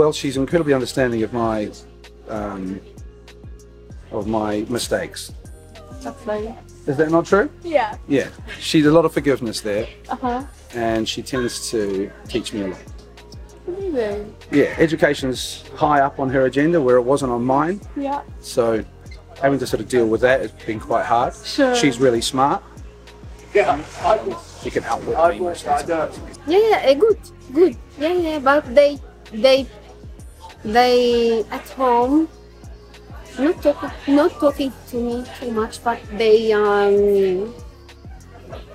well, she's incredibly understanding of my um, of my mistakes. Lovely. Is that not true? Yeah. Yeah, she's a lot of forgiveness there, Uh huh. and she tends to teach me a lot. Amazing. Yeah, education's high up on her agenda where it wasn't on mine, Yeah. so having to sort of deal with that has been quite hard. Sure. She's really smart. Yeah, she can outwit me most of the time. Yeah, yeah, eh, good, good. Yeah, yeah, but they, they, they at home, not talking, not talking to me too much, but they, um,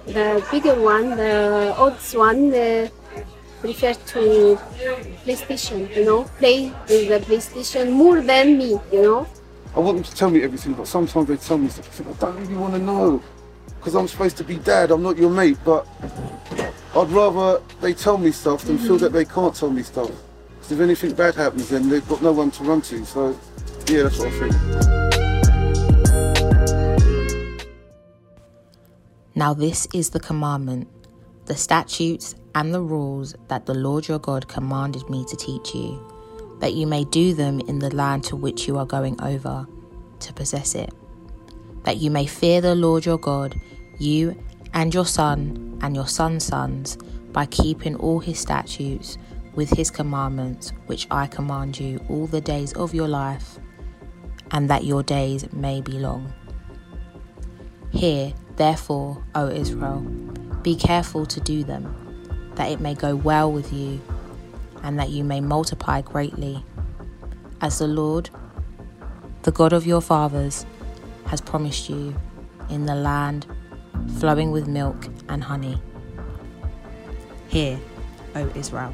the bigger one, the oldest one, they prefer to PlayStation. You know, play with the PlayStation more than me. You know. I want them to tell me everything, but sometimes they tell me stuff. I I don't really want to know because I'm supposed to be dad. I'm not your mate, but I'd rather they tell me stuff than feel that they can't tell me stuff. Because if anything bad happens, then they've got no one to run to. So, yeah, that's what I think. Now, this is the commandment, the statutes, and the rules that the Lord your God commanded me to teach you, that you may do them in the land to which you are going over to possess it, that you may fear the Lord your God, you and your son and your son's sons, by keeping all his statutes with his commandments, which I command you all the days of your life, and that your days may be long. Hear, therefore, O Israel, be careful to do them, that it may go well with you, and that you may multiply greatly, as the Lord, the God of your fathers, has promised you in the land flowing with milk and honey. Hear, O Israel,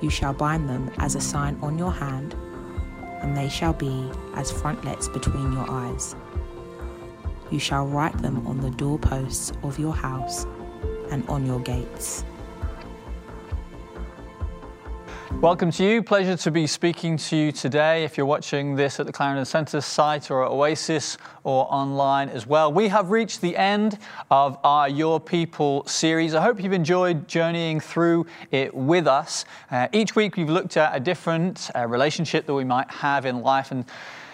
You shall bind them as a sign on your hand, and they shall be as frontlets between your eyes. You shall write them on the doorposts of your house and on your gates. Welcome to you. Pleasure to be speaking to you today. If you're watching this at the Clarendon Centre site or at Oasis or online as well, we have reached the end of our Your People series. I hope you've enjoyed journeying through it with us. Uh, each week we've looked at a different uh, relationship that we might have in life and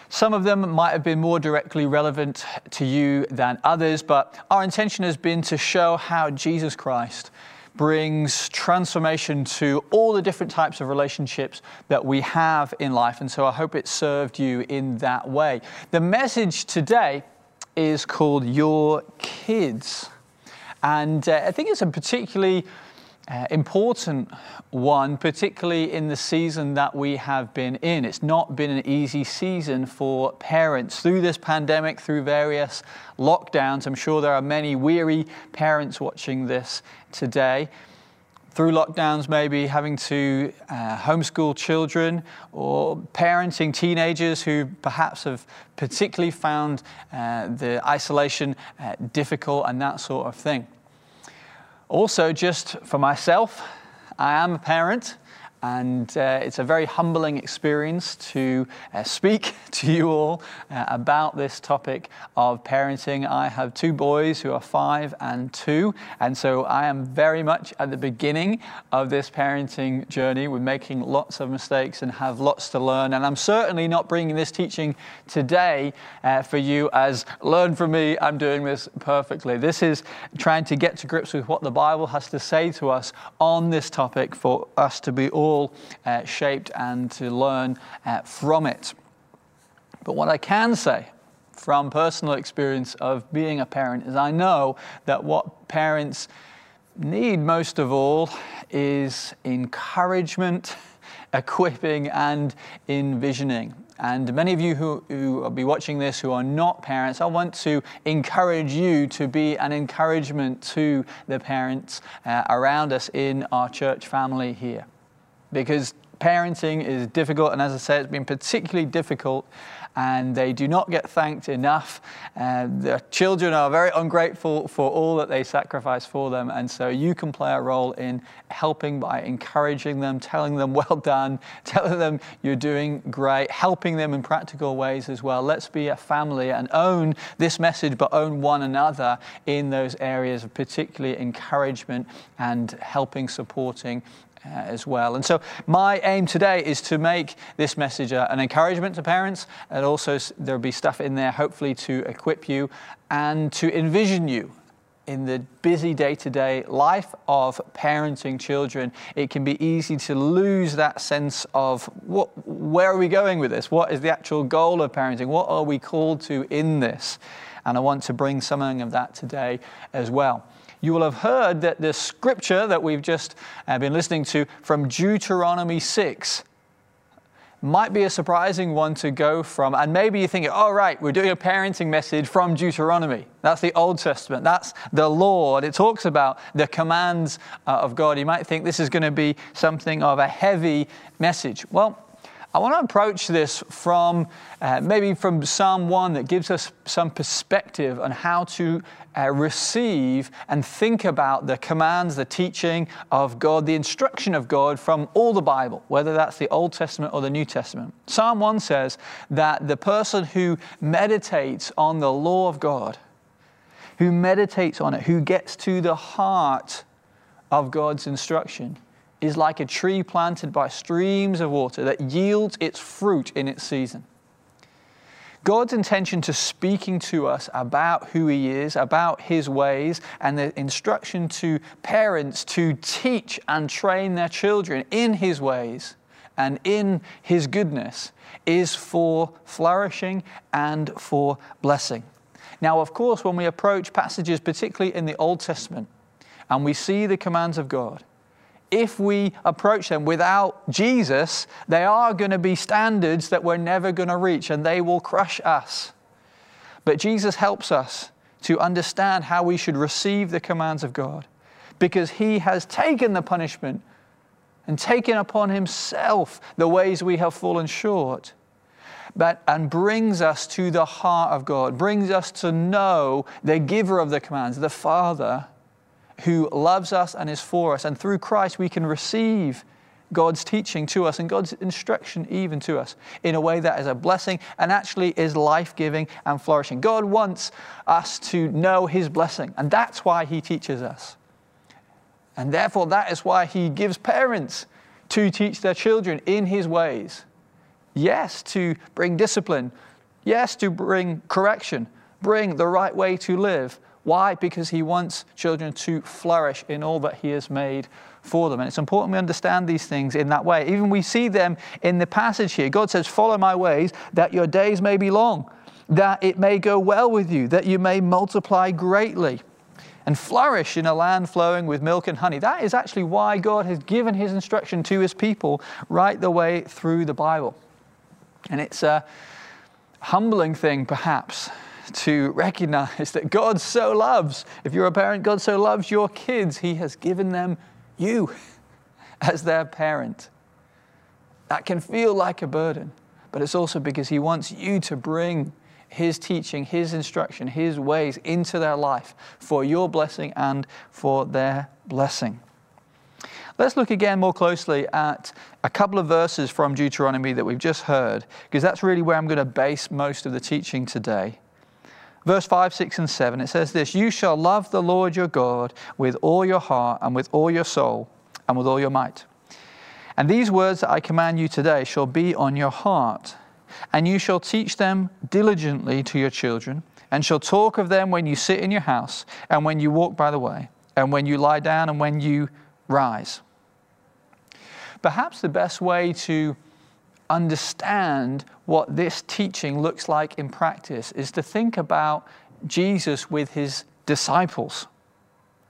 some of them might have been more directly relevant to you than others, but our intention has been to show how Jesus Christ brings transformation to all the different types of relationships that we have in life. And so I hope it served you in that way. The message today is called Your Kids. And uh, I think it's a particularly uh, important one, particularly in the season that we have been in. It's not been an easy season for parents through this pandemic, through various lockdowns. I'm sure there are many weary parents watching this today. Through lockdowns, maybe having to uh, homeschool children or parenting teenagers who perhaps have particularly found uh, the isolation uh, difficult and that sort of thing. Also, just for myself, I am a parent, and uh, it's a very humbling experience to uh, speak to you all uh, about this topic of parenting. I have two boys who are five and two, and so I am very much at the beginning of this parenting journey. We're making lots of mistakes and have lots to learn, and I'm certainly not bringing this teaching today uh, for you as learn from me, I'm doing this perfectly. This is trying to get to grips with what the Bible has to say to us on this topic for us to be all uh, shaped and to learn uh, from it. But what I can say from personal experience of being a parent is I know that what parents need most of all is encouragement, equipping, and envisioning. And many of you who, who will be watching this who are not parents, I want to encourage you to be an encouragement to the parents uh, around us in our church family here because parenting is difficult, and as I said, it's been particularly difficult and they do not get thanked enough. And the children are very ungrateful for all that they sacrifice for them. And so you can play a role in helping by encouraging them, telling them well done, telling them you're doing great, helping them in practical ways as well. Let's be a family and own this message, but own one another in those areas of particularly encouragement and helping, supporting, uh, as well. And so, my aim today is to make this message uh, an encouragement to parents, and also there'll be stuff in there, hopefully, to equip you and to envision you in the busy day to day life of parenting children. It can be easy to lose that sense of what, where are we going with this? What is the actual goal of parenting? What are we called to in this? And I want to bring something of that today as well you will have heard that the scripture that we've just uh, been listening to from Deuteronomy 6 might be a surprising one to go from. And maybe you're thinking, oh, right, we're doing a parenting message from Deuteronomy. That's the Old Testament. That's the law. And it talks about the commands uh, of God. You might think this is going to be something of a heavy message. Well, I want to approach this from uh, maybe from Psalm 1 that gives us some perspective on how to uh, receive and think about the commands, the teaching of God, the instruction of God from all the Bible, whether that's the Old Testament or the New Testament. Psalm 1 says that the person who meditates on the law of God, who meditates on it, who gets to the heart of God's instruction, is like a tree planted by streams of water that yields its fruit in its season. God's intention to speaking to us about who He is, about His ways, and the instruction to parents to teach and train their children in His ways and in His goodness is for flourishing and for blessing. Now, of course, when we approach passages, particularly in the Old Testament, and we see the commands of God, if we approach them without Jesus, they are going to be standards that we're never going to reach and they will crush us. But Jesus helps us to understand how we should receive the commands of God because he has taken the punishment and taken upon himself the ways we have fallen short. But, and brings us to the heart of God, brings us to know the giver of the commands, the Father, who loves us and is for us. And through Christ, we can receive God's teaching to us and God's instruction even to us in a way that is a blessing and actually is life giving and flourishing. God wants us to know His blessing, and that's why He teaches us. And therefore, that is why He gives parents to teach their children in His ways. Yes, to bring discipline. Yes, to bring correction, bring the right way to live, why? Because he wants children to flourish in all that he has made for them. And it's important we understand these things in that way. Even we see them in the passage here. God says, Follow my ways, that your days may be long, that it may go well with you, that you may multiply greatly and flourish in a land flowing with milk and honey. That is actually why God has given his instruction to his people right the way through the Bible. And it's a humbling thing, perhaps, to recognize that God so loves, if you're a parent, God so loves your kids, He has given them you as their parent. That can feel like a burden, but it's also because He wants you to bring His teaching, His instruction, His ways into their life for your blessing and for their blessing. Let's look again more closely at a couple of verses from Deuteronomy that we've just heard, because that's really where I'm going to base most of the teaching today. Verse 5, 6, and 7, it says this You shall love the Lord your God with all your heart and with all your soul and with all your might. And these words that I command you today shall be on your heart, and you shall teach them diligently to your children, and shall talk of them when you sit in your house, and when you walk by the way, and when you lie down, and when you rise. Perhaps the best way to understand what this teaching looks like in practice is to think about Jesus with his disciples.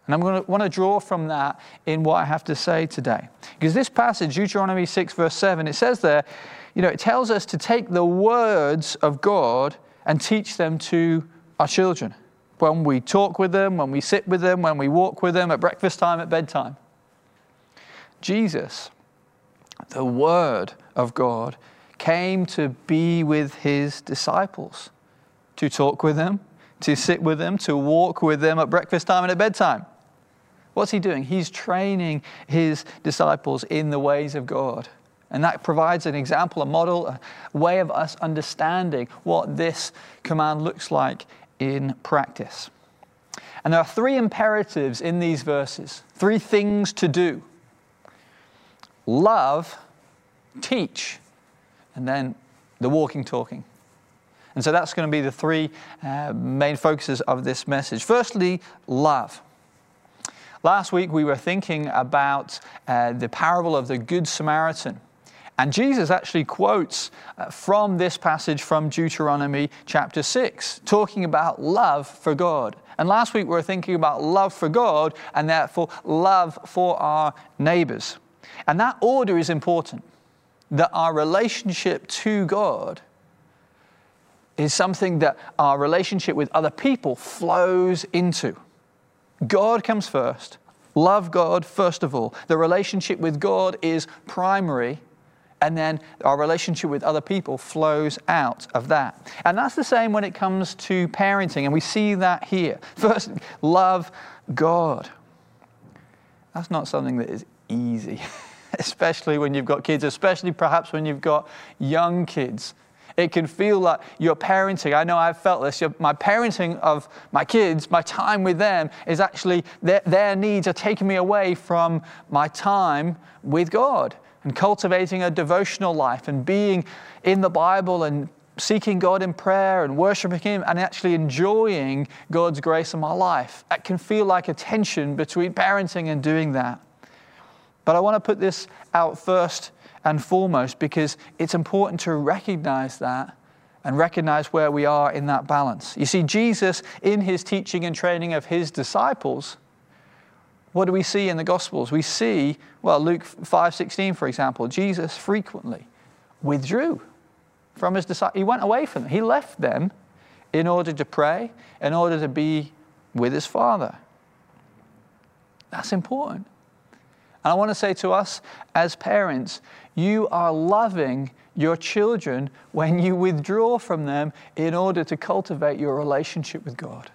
And I'm going to want to draw from that in what I have to say today. Because this passage, Deuteronomy 6, verse 7, it says there, you know, it tells us to take the words of God and teach them to our children. When we talk with them, when we sit with them, when we walk with them, at breakfast time, at bedtime. Jesus the Word of God, came to be with his disciples, to talk with them, to sit with them, to walk with them at breakfast time and at bedtime. What's he doing? He's training his disciples in the ways of God. And that provides an example, a model, a way of us understanding what this command looks like in practice. And there are three imperatives in these verses, three things to do love, teach, and then the walking, talking. And so that's going to be the three uh, main focuses of this message. Firstly, love. Last week we were thinking about uh, the parable of the Good Samaritan. And Jesus actually quotes uh, from this passage from Deuteronomy chapter 6, talking about love for God. And last week we were thinking about love for God and therefore love for our neighbors. And that order is important that our relationship to God is something that our relationship with other people flows into. God comes first. Love God first of all. The relationship with God is primary, and then our relationship with other people flows out of that. And that's the same when it comes to parenting, and we see that here. First, love God. That's not something that is easy. especially when you've got kids, especially perhaps when you've got young kids. It can feel like your parenting. I know I've felt this. My parenting of my kids, my time with them, is actually their, their needs are taking me away from my time with God and cultivating a devotional life and being in the Bible and seeking God in prayer and worshiping Him and actually enjoying God's grace in my life. It can feel like a tension between parenting and doing that. But I want to put this out first and foremost because it's important to recognize that and recognize where we are in that balance. You see, Jesus, in his teaching and training of his disciples, what do we see in the Gospels? We see, well, Luke 5:16, for example, Jesus frequently withdrew from his disciples. He went away from them. He left them in order to pray, in order to be with his Father. That's important. And I want to say to us as parents, you are loving your children when you withdraw from them in order to cultivate your relationship with God,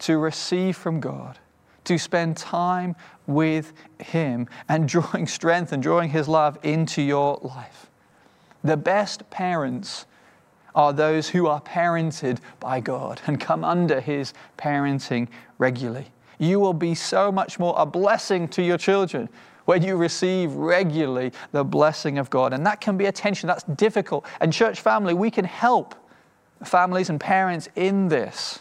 to receive from God, to spend time with Him and drawing strength and drawing His love into your life. The best parents are those who are parented by God and come under His parenting regularly you will be so much more a blessing to your children when you receive regularly the blessing of God. And that can be a tension, that's difficult. And, church family, we can help families and parents in this.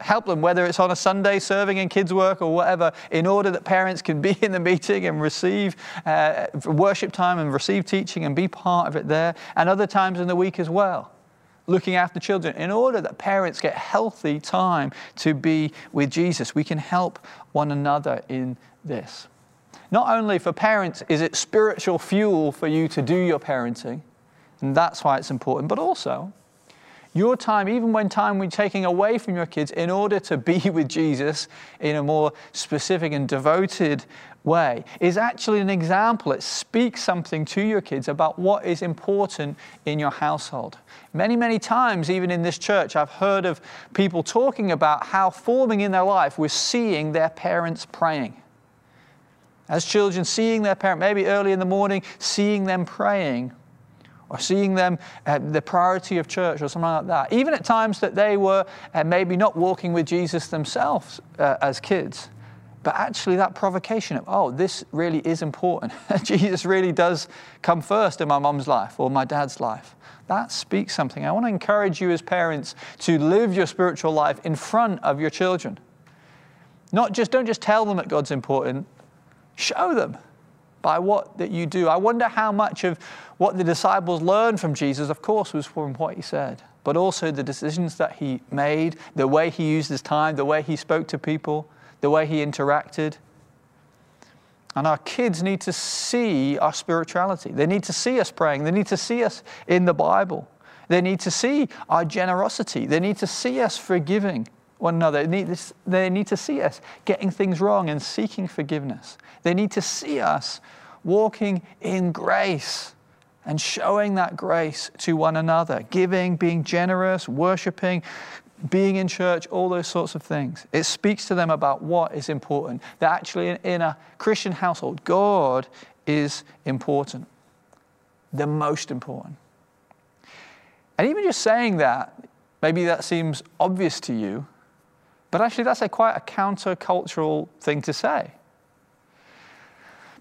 Help them, whether it's on a Sunday serving in kids' work or whatever, in order that parents can be in the meeting and receive uh, worship time and receive teaching and be part of it there, and other times in the week as well looking after children, in order that parents get healthy time to be with Jesus. We can help one another in this. Not only for parents is it spiritual fuel for you to do your parenting, and that's why it's important, but also your time, even when time we're taking away from your kids in order to be with Jesus in a more specific and devoted way, is actually an example. It speaks something to your kids about what is important in your household. Many, many times, even in this church, I've heard of people talking about how forming in their life was seeing their parents praying. As children, seeing their parent, maybe early in the morning, seeing them praying or seeing them at the priority of church or something like that. Even at times that they were uh, maybe not walking with Jesus themselves uh, as kids, but actually that provocation of, oh, this really is important. Jesus really does come first in my mom's life or my dad's life. That speaks something. I want to encourage you as parents to live your spiritual life in front of your children. Not just, don't just tell them that God's important, show them by what that you do. I wonder how much of what the disciples learned from Jesus, of course, was from what he said, but also the decisions that he made, the way he used his time, the way he spoke to people, the way he interacted. And our kids need to see our spirituality. They need to see us praying. They need to see us in the Bible. They need to see our generosity. They need to see us forgiving one another. They need, they need to see us getting things wrong and seeking forgiveness. They need to see us walking in grace and showing that grace to one another, giving, being generous, worshiping, being in church, all those sorts of things. It speaks to them about what is important. That actually, in, a Christian household, God is important, the most important. And even just saying that, maybe that seems obvious to you, but actually, that's a quite a countercultural thing to say.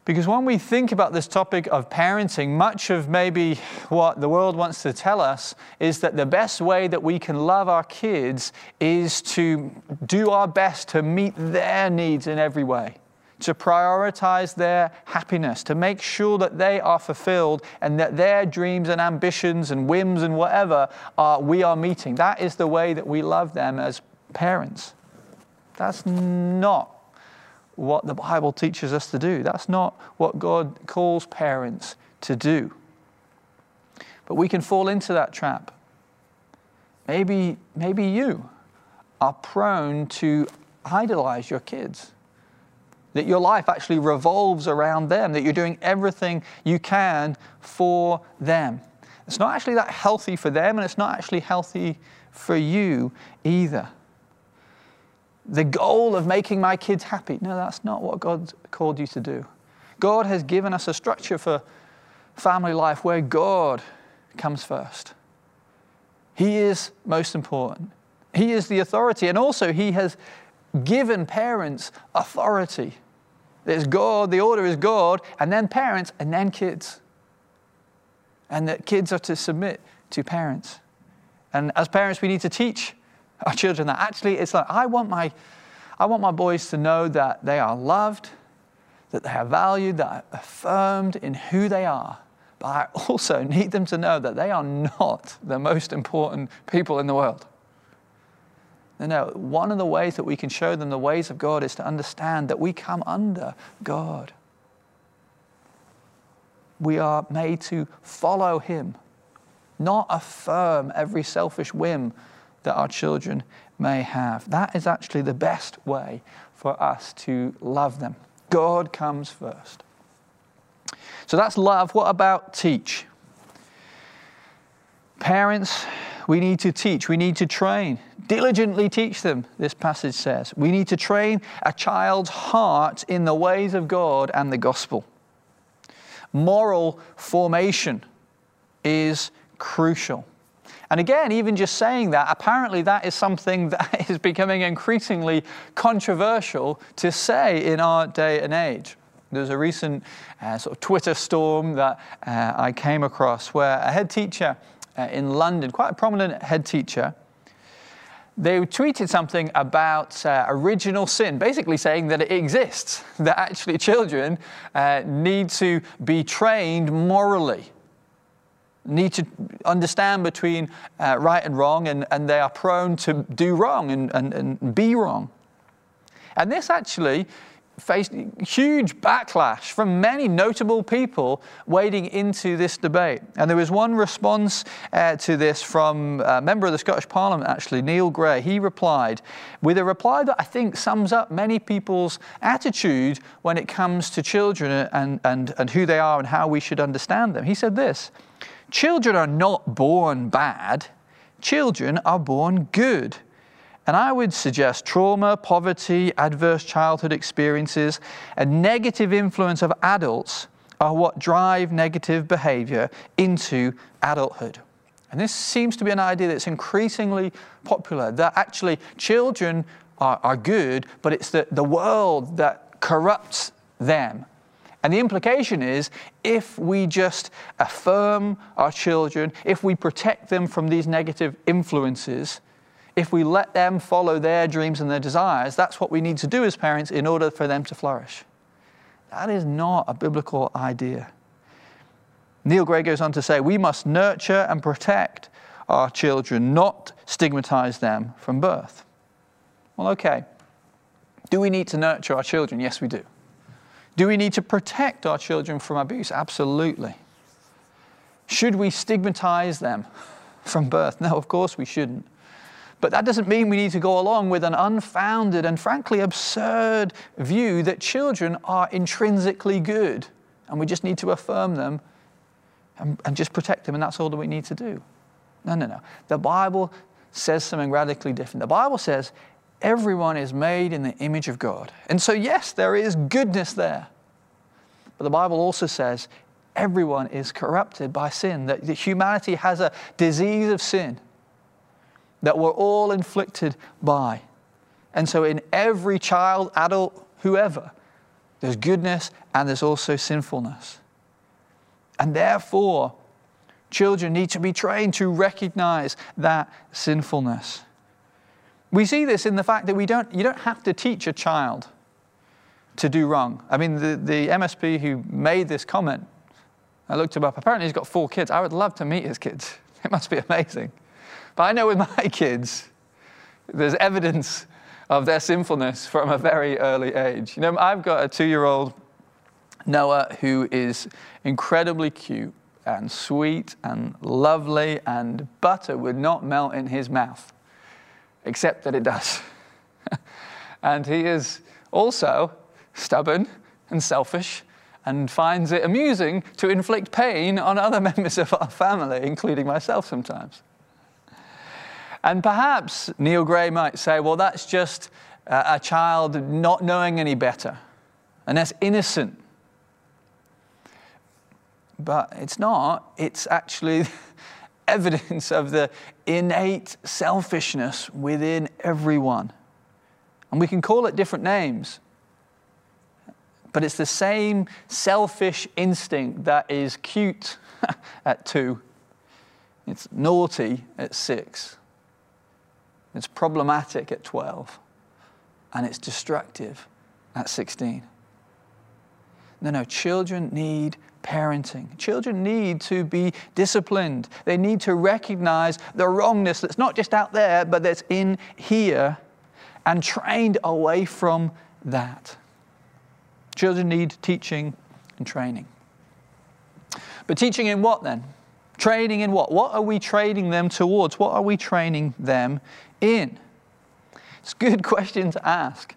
Because when we think about this topic of parenting, much of maybe what the world wants to tell us is that the best way that we can love our kids is to do our best to meet their needs in every way, to prioritize their happiness, to make sure that they are fulfilled and that their dreams and ambitions and whims and whatever are, we are meeting. That is the way that we love them as parents. That's not what the Bible teaches us to do. That's not what God calls parents to do. But we can fall into that trap. Maybe, maybe you are prone to idolize your kids. That your life actually revolves around them, that you're doing everything you can for them. It's not actually that healthy for them, and it's not actually healthy for you either the goal of making my kids happy. No, that's not what God called you to do. God has given us a structure for family life where God comes first. He is most important. He is the authority, and also He has given parents authority. There's God, the order is God, and then parents, and then kids. And that kids are to submit to parents. And as parents, we need to teach our children that. Actually, it's like I want my, I want my boys to know that they are loved, that they are valued, that are affirmed in who they are. But I also need them to know that they are not the most important people in the world. No, no, one of the ways that we can show them the ways of God is to understand that we come under God. We are made to follow Him, not affirm every selfish whim that our children may have. That is actually the best way for us to love them. God comes first. So that's love. What about teach? Parents, we need to teach, we need to train. Diligently teach them, this passage says. We need to train a child's heart in the ways of God and the gospel. Moral formation is crucial. And again, even just saying that, apparently that is something that is becoming increasingly controversial to say in our day and age. There's a recent uh, sort of Twitter storm that uh, I came across where a head teacher uh, in London, quite a prominent head teacher, they tweeted something about uh, original sin, basically saying that it exists, that actually children uh, need to be trained morally need to understand between uh, right and wrong, and, and they are prone to do wrong and, and, and be wrong. And this actually faced huge backlash from many notable people wading into this debate. And there was one response uh, to this from a member of the Scottish Parliament, actually, Neil Gray. He replied with a reply that I think sums up many people's attitude when it comes to children and, and, and who they are and how we should understand them. He said this Children are not born bad, children are born good. And I would suggest trauma, poverty, adverse childhood experiences, and negative influence of adults are what drive negative behavior into adulthood. And this seems to be an idea that's increasingly popular that actually children are, are good, but it's the, the world that corrupts them. And the implication is if we just affirm our children, if we protect them from these negative influences, if we let them follow their dreams and their desires, that's what we need to do as parents in order for them to flourish. That is not a biblical idea. Neil Gray goes on to say, we must nurture and protect our children, not stigmatize them from birth. Well, okay. Do we need to nurture our children? Yes, we do. Do we need to protect our children from abuse? Absolutely. Should we stigmatize them from birth? No, of course we shouldn't. But that doesn't mean we need to go along with an unfounded and frankly absurd view that children are intrinsically good and we just need to affirm them and, and just protect them, and that's all that we need to do. No, no, no. The Bible says something radically different. The Bible says everyone is made in the image of God. And so, yes, there is goodness there. But the Bible also says everyone is corrupted by sin, that, humanity has a disease of sin that we're all inflicted by. And so, in every child, adult, whoever, there's goodness and there's also sinfulness. And therefore, children need to be trained to recognize that sinfulness. We see this in the fact that we don't, you don't have to teach a child to do wrong. I mean, the, the MSP who made this comment, I looked him up. Apparently, he's got four kids. I would love to meet his kids. It must be amazing. But I know with my kids, there's evidence of their sinfulness from a very early age. You know, I've got a two year old Noah who is incredibly cute and sweet and lovely, and butter would not melt in his mouth, except that it does. and he is also stubborn and selfish and finds it amusing to inflict pain on other members of our family, including myself sometimes. And perhaps Neil Gray might say, well, that's just a child not knowing any better, and that's innocent. But it's not, it's actually evidence of the innate selfishness within everyone. And we can call it different names, but it's the same selfish instinct that is cute at two, it's naughty at six, it's problematic at 12, and it's destructive at 16. No, no, children need parenting. Children need to be disciplined. They need to recognize the wrongness that's not just out there, but that's in here and trained away from that. Children need teaching and training. But teaching in what then? Training in what? What are we training them towards? What are we training them in? It's a good question to ask.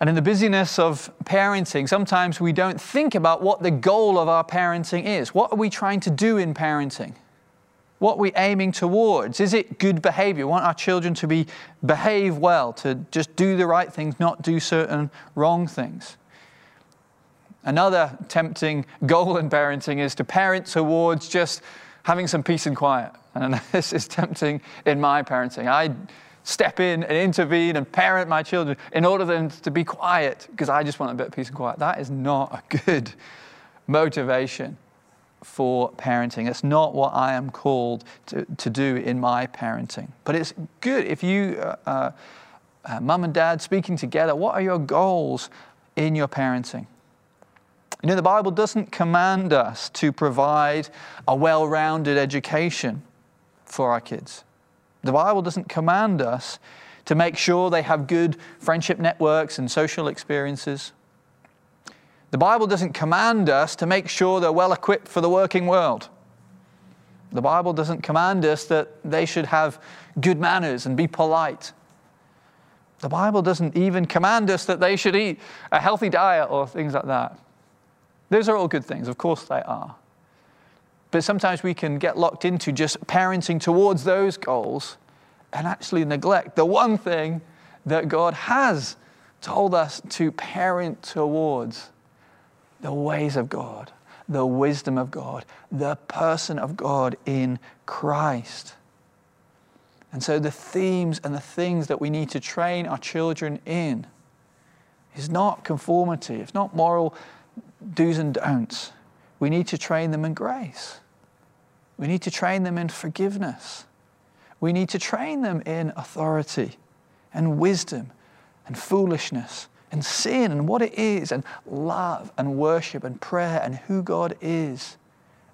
And in the busyness of parenting, sometimes we don't think about what the goal of our parenting is. What are we trying to do in parenting? What are we aiming towards? Is it good behavior? We want our children to be behave well, to just do the right things, not do certain wrong things. Another tempting goal in parenting is to parent towards just having some peace and quiet. And this is tempting in my parenting. I step in and intervene and parent my children in order them to be quiet because I just want a bit of peace and quiet. That is not a good motivation for parenting. It's not what I am called to, to do in my parenting. But it's good if you, uh, uh, uh, mum and dad, speaking together, what are your goals in your parenting? You know, the Bible doesn't command us to provide a well rounded education for our kids. The Bible doesn't command us to make sure they have good friendship networks and social experiences. The Bible doesn't command us to make sure they're well equipped for the working world. The Bible doesn't command us that they should have good manners and be polite. The Bible doesn't even command us that they should eat a healthy diet or things like that. Those are all good things, of course they are. But sometimes we can get locked into just parenting towards those goals and actually neglect the one thing that God has told us to parent towards the ways of God, the wisdom of God, the person of God in Christ. And so the themes and the things that we need to train our children in is not conformity, it's not moral do's and don'ts. We need to train them in grace. We need to train them in forgiveness. We need to train them in authority and wisdom and foolishness and sin and what it is and love and worship and prayer and who God is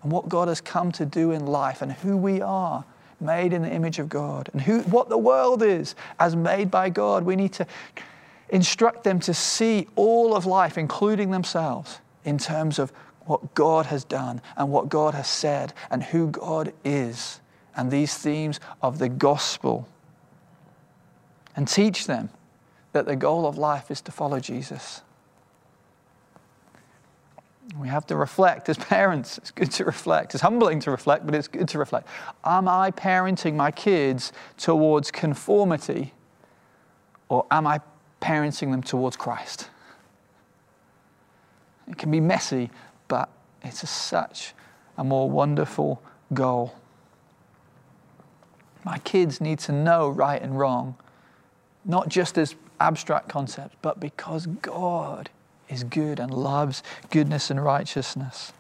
and what God has come to do in life and who we are made in the image of God and who, what the world is as made by God. We need to instruct them to see all of life, including themselves, in terms of what God has done and what God has said and who God is, and these themes of the gospel. And teach them that the goal of life is to follow Jesus. We have to reflect as parents. It's good to reflect. It's humbling to reflect, but it's good to reflect. Am I parenting my kids towards conformity or am I parenting them towards Christ? It can be messy, but it's a, such a more wonderful goal. My kids need to know right and wrong, not just as abstract concepts, but because God is good and loves goodness and righteousness.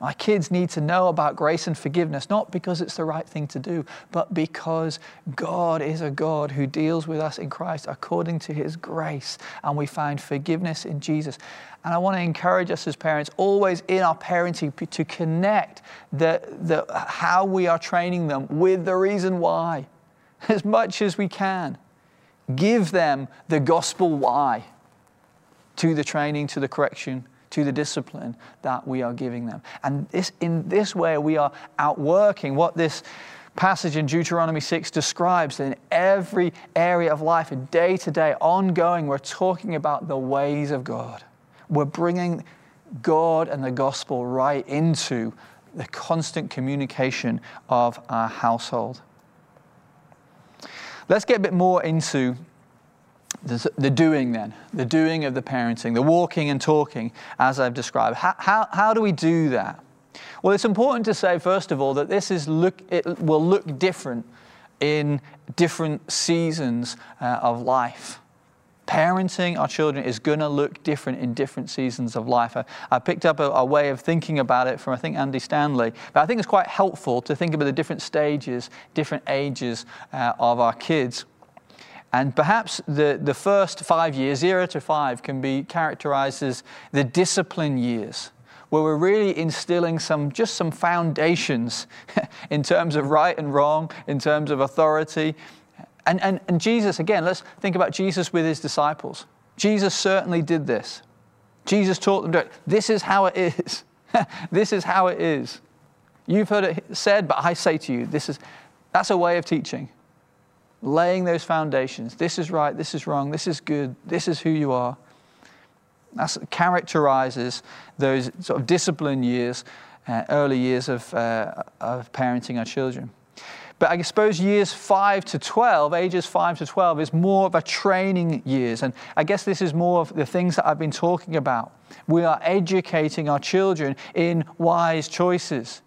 My kids need to know about grace and forgiveness, not because it's the right thing to do, but because God is a God who deals with us in Christ according to his grace, and we find forgiveness in Jesus. And I want to encourage us as parents, always in our parenting, to connect the, the, how we are training them with the reason why, as much as we can. Give them the gospel why to the training, to the correction, to the discipline that we are giving them. And this, in this way, we are outworking what this passage in Deuteronomy 6 describes in every area of life, day to day, ongoing. We're talking about the ways of God. We're bringing God and the gospel right into the constant communication of our household. Let's get a bit more into the, doing then, the doing of the parenting, the walking and talking, as I've described. How, how, how do we do that? Well, it's important to say, first of all, that this is look, it will look different in different seasons uh, of life. Parenting our children is going to look different in different seasons of life. I, I picked up a, a, way of thinking about it from, I think, Andy Stanley. But I think it's quite helpful to think about the different stages, different ages uh, of our kids. And perhaps the, the first five years, zero to five, can be characterized as the discipline years, where we're really instilling some, just some foundations in terms of right and wrong, in terms of authority. And, and, and Jesus, again, let's think about Jesus with his disciples. Jesus certainly did this. Jesus taught them, to, this is how it is. this is how it is. You've heard it said, but I say to you, this is, that's a way of teaching laying those foundations. This is right, this is wrong, this is good, this is who you are. That characterizes those sort of discipline years, uh, early years of, uh, of parenting our children. But I suppose years 5 to 12, ages 5 to 12, is more of a training years. And I guess this is more of the things that I've been talking about. We are educating our children in wise choices.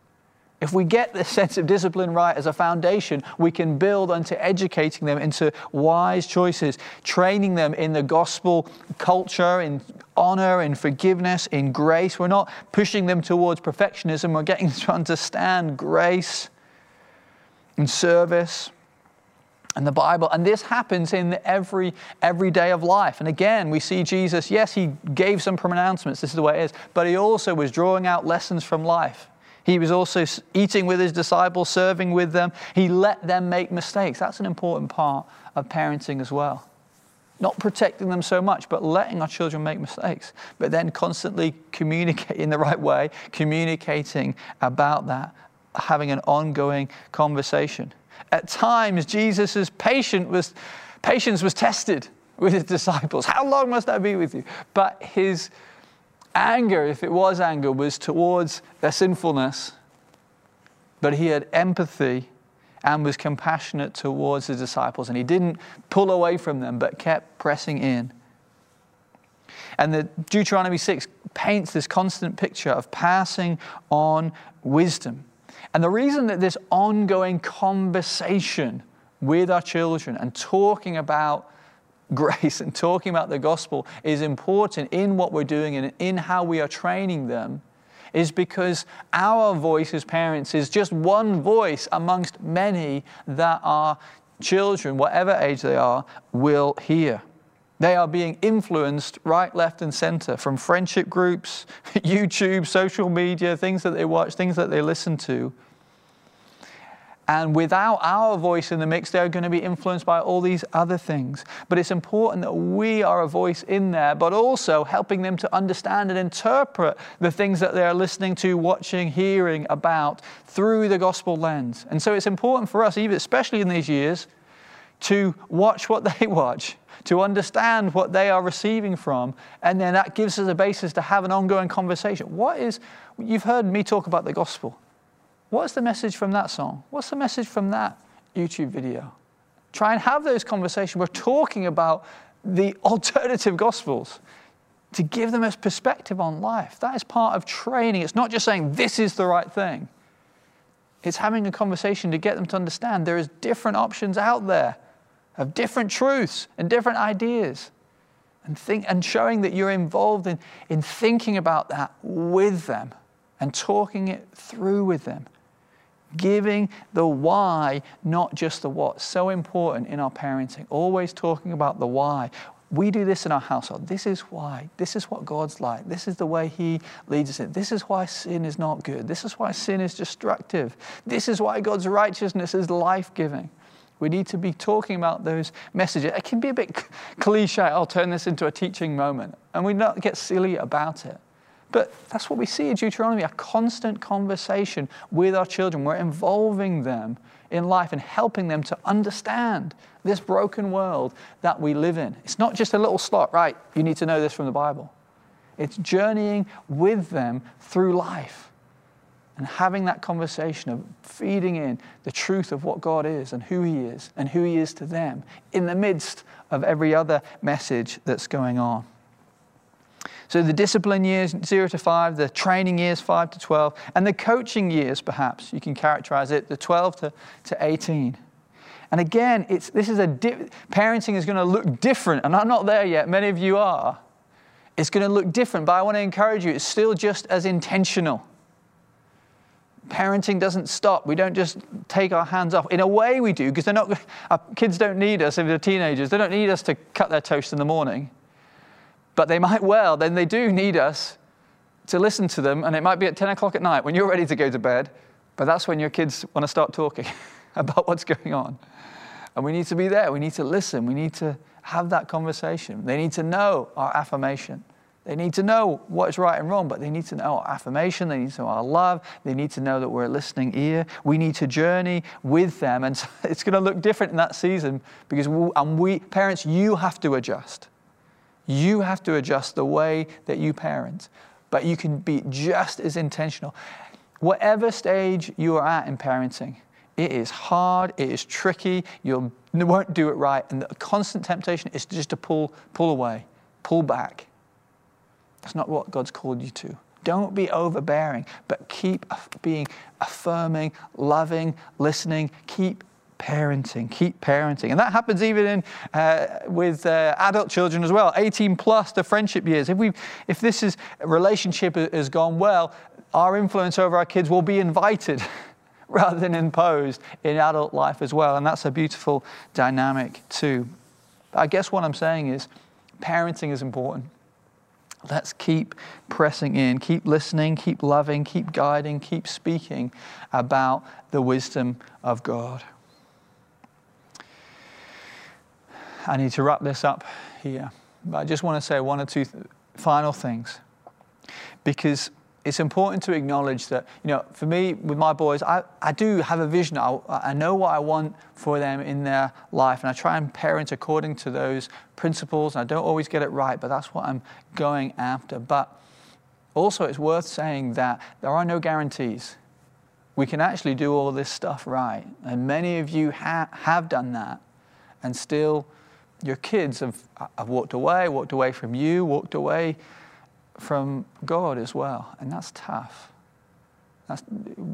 If we get the sense of discipline right as a foundation, we can build onto educating them into wise choices, training them in the gospel culture, in honor, in forgiveness, in grace. We're not pushing them towards perfectionism, we're getting them to understand grace and service and the Bible. And this happens in every every day of life. And again, we see Jesus, yes, he gave some pronouncements, this is the way it is, but he also was drawing out lessons from life. He was also eating with his disciples, serving with them. He let them make mistakes. That's an important part of parenting as well. Not protecting them so much, but letting our children make mistakes, but then constantly communicating in the right way, communicating about that, having an ongoing conversation. At times, Jesus' patience was, patience was tested with his disciples. How long must I be with you? But his Anger, if it was anger, was towards their sinfulness, but he had empathy and was compassionate towards his disciples. And he didn't pull away from them, but kept pressing in. And the Deuteronomy 6 paints this constant picture of passing on wisdom. And the reason that this ongoing conversation with our children and talking about grace and talking about the gospel is important in what we're doing and in how we are training them is because our voice as parents is just one voice amongst many that our children, whatever age they are, will hear. They are being influenced right, left, and center from friendship groups, YouTube, social media, things that they watch, things that they listen to. And without our voice in the mix, they're going to be influenced by all these other things. But it's important that we are a voice in there, but also helping them to understand and interpret the things that they're listening to, watching, hearing about through the gospel lens. And so it's important for us, even especially in these years, to watch what they watch, to understand what they are receiving from, and then that gives us a basis to have an ongoing conversation. What is, you've heard me talk about the gospel. What's the message from that song? What's the message from that YouTube video? Try and have those conversations. We're talking about the alternative gospels to give them a perspective on life. That is part of training. It's not just saying this is the right thing. It's having a conversation to get them to understand there is different options out there of different truths and different ideas. And, think, and showing that you're involved in, in thinking about that with them and talking it through with them. Giving the why, not just the what. So important in our parenting. Always talking about the why we do this in our household. This is why. This is what God's like. This is the way He leads us in. This is why sin is not good. This is why sin is destructive. This is why God's righteousness is life giving. We need to be talking about those messages. It can be a bit cliche. I'll turn this into a teaching moment. And we not get silly about it. But that's what we see in Deuteronomy a constant conversation with our children. We're involving them in life and helping them to understand this broken world that we live in. It's not just a little slot, right? You need to know this from the Bible. It's journeying with them through life and having that conversation of feeding in the truth of what God is and who He is and who He is to them in the midst of every other message that's going on. So the discipline years, zero to five, the training years, five to 12, and the coaching years, perhaps, you can characterize it, the 12 to, to 18. And again, it's, this is a di- parenting is going to look different, and I'm not there yet. Many of you are. It's going to look different, but I want to encourage you, it's still just as intentional. Parenting doesn't stop. We don't just take our hands off. In a way, we do, because they're not, our kids don't need us if they're teenagers. They don't need us to cut their toast in the morning. But they might well, then they do need us to listen to them, and it might be at 10 o'clock at night when you're ready to go to bed, but that's when your kids want to start talking about what's going on. And we need to be there. We need to listen. We need to have that conversation. They need to know our affirmation. They need to know what is right and wrong, but they need to know our affirmation. They need to know our love. They need to know that we're a listening ear. We need to journey with them. And it's going to look different in that season because, we, and we, parents, you have to adjust. You have to adjust the way that you parent, but you can be just as intentional. Whatever stage you are at in parenting, it is hard, it is tricky, you won't do it right, and the constant temptation is just to pull, pull away, pull back. That's not what God's called you to. Don't be overbearing, but keep being affirming, loving, listening. Keep parenting, keep parenting. And that happens even in, uh, with uh, adult children as well, 18 plus the friendship years. If, we, if this is, relationship has gone well, our influence over our kids will be invited rather than imposed in adult life as well. And that's a beautiful dynamic too. I guess what I'm saying is parenting is important. Let's keep pressing in, keep listening, keep loving, keep guiding, keep speaking about the wisdom of God. I need to wrap this up here. But I just want to say one or two th- final things. Because it's important to acknowledge that, you know, for me, with my boys, I, I do have a vision. I, I know what I want for them in their life, and I try and parent according to those principles. And I don't always get it right, but that's what I'm going after. But also, it's worth saying that there are no guarantees. We can actually do all this stuff right. And many of you ha- have done that and still your kids have, have walked away, walked away from you, walked away from God as well. And that's tough. That's,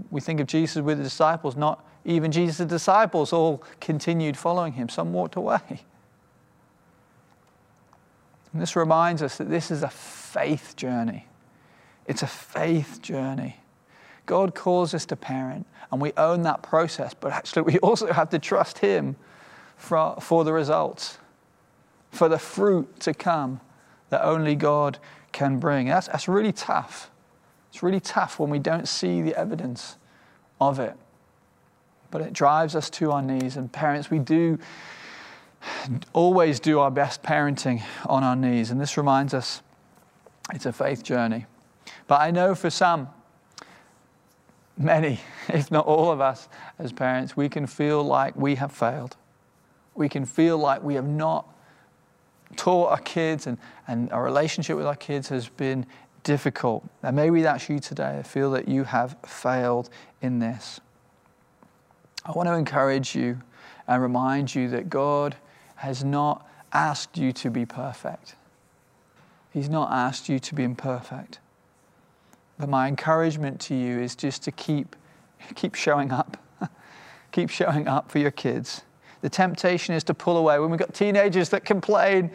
we think of Jesus with the disciples, not even Jesus' disciples all continued following him. Some walked away. And this reminds us that this is a faith journey. It's a faith journey. God calls us to parent, and we own that process, but actually, we also have to trust Him for, for the results for the fruit to come that only God can bring. That's, that's really tough. It's really tough when we don't see the evidence of it. But it drives us to our knees. And parents, we do always do our best parenting on our knees. And this reminds us it's a faith journey. But I know for some, many, if not all of us as parents, we can feel like we have failed we can feel like we have not taught our kids and, and our relationship with our kids has been difficult. And maybe that's you today. I feel that you have failed in this. I want to encourage you and remind you that God has not asked you to be perfect. He's not asked you to be imperfect. But my encouragement to you is just to keep, keep showing up. keep showing up for your kids. The temptation is to pull away. When we've got teenagers that complain,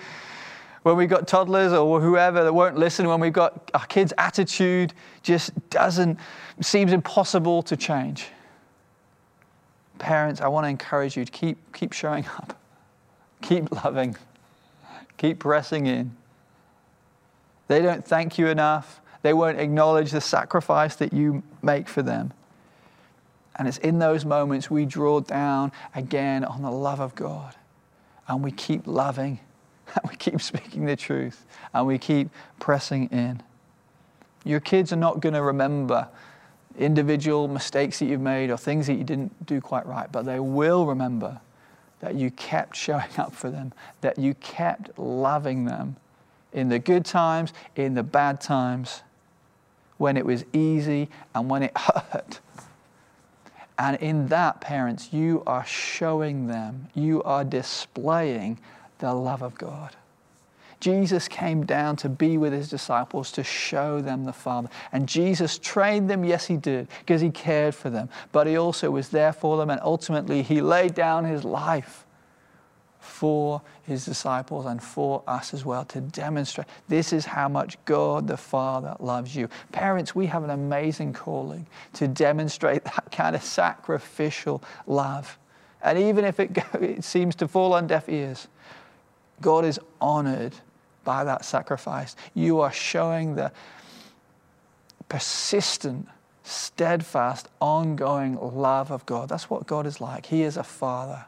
when we've got toddlers or whoever that won't listen, when we've got our kids' attitude just doesn't, seems impossible to change. Parents, I want to encourage you to keep, keep showing up, keep loving, keep pressing in. They don't thank you enough. They won't acknowledge the sacrifice that you make for them. And it's in those moments we draw down again on the love of God. And we keep loving, and we keep speaking the truth, and we keep pressing in. Your kids are not going to remember individual mistakes that you've made or things that you didn't do quite right, but they will remember that you kept showing up for them, that you kept loving them in the good times, in the bad times, when it was easy and when it hurt. And in that, parents, you are showing them, you are displaying the love of God. Jesus came down to be with his disciples to show them the Father. And Jesus trained them, yes, he did, because he cared for them. But he also was there for them, and ultimately, he laid down his life for his disciples and for us as well to demonstrate this is how much God the Father loves you. Parents, we have an amazing calling to demonstrate that kind of sacrificial love. And even if it, it seems to fall on deaf ears, God is honored by that sacrifice. You are showing the persistent, steadfast, ongoing love of God. That's what God is like. He is a father.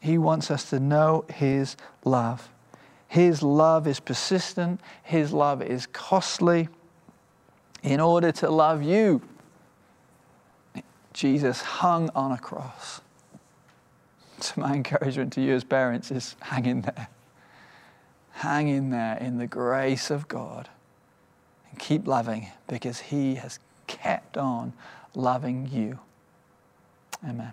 He wants us to know His love. His love is persistent, His love is costly. In order to love you, Jesus hung on a cross. So, my encouragement to you as parents is hang in there. Hang in there in the grace of God and keep loving because He has kept on loving you. Amen.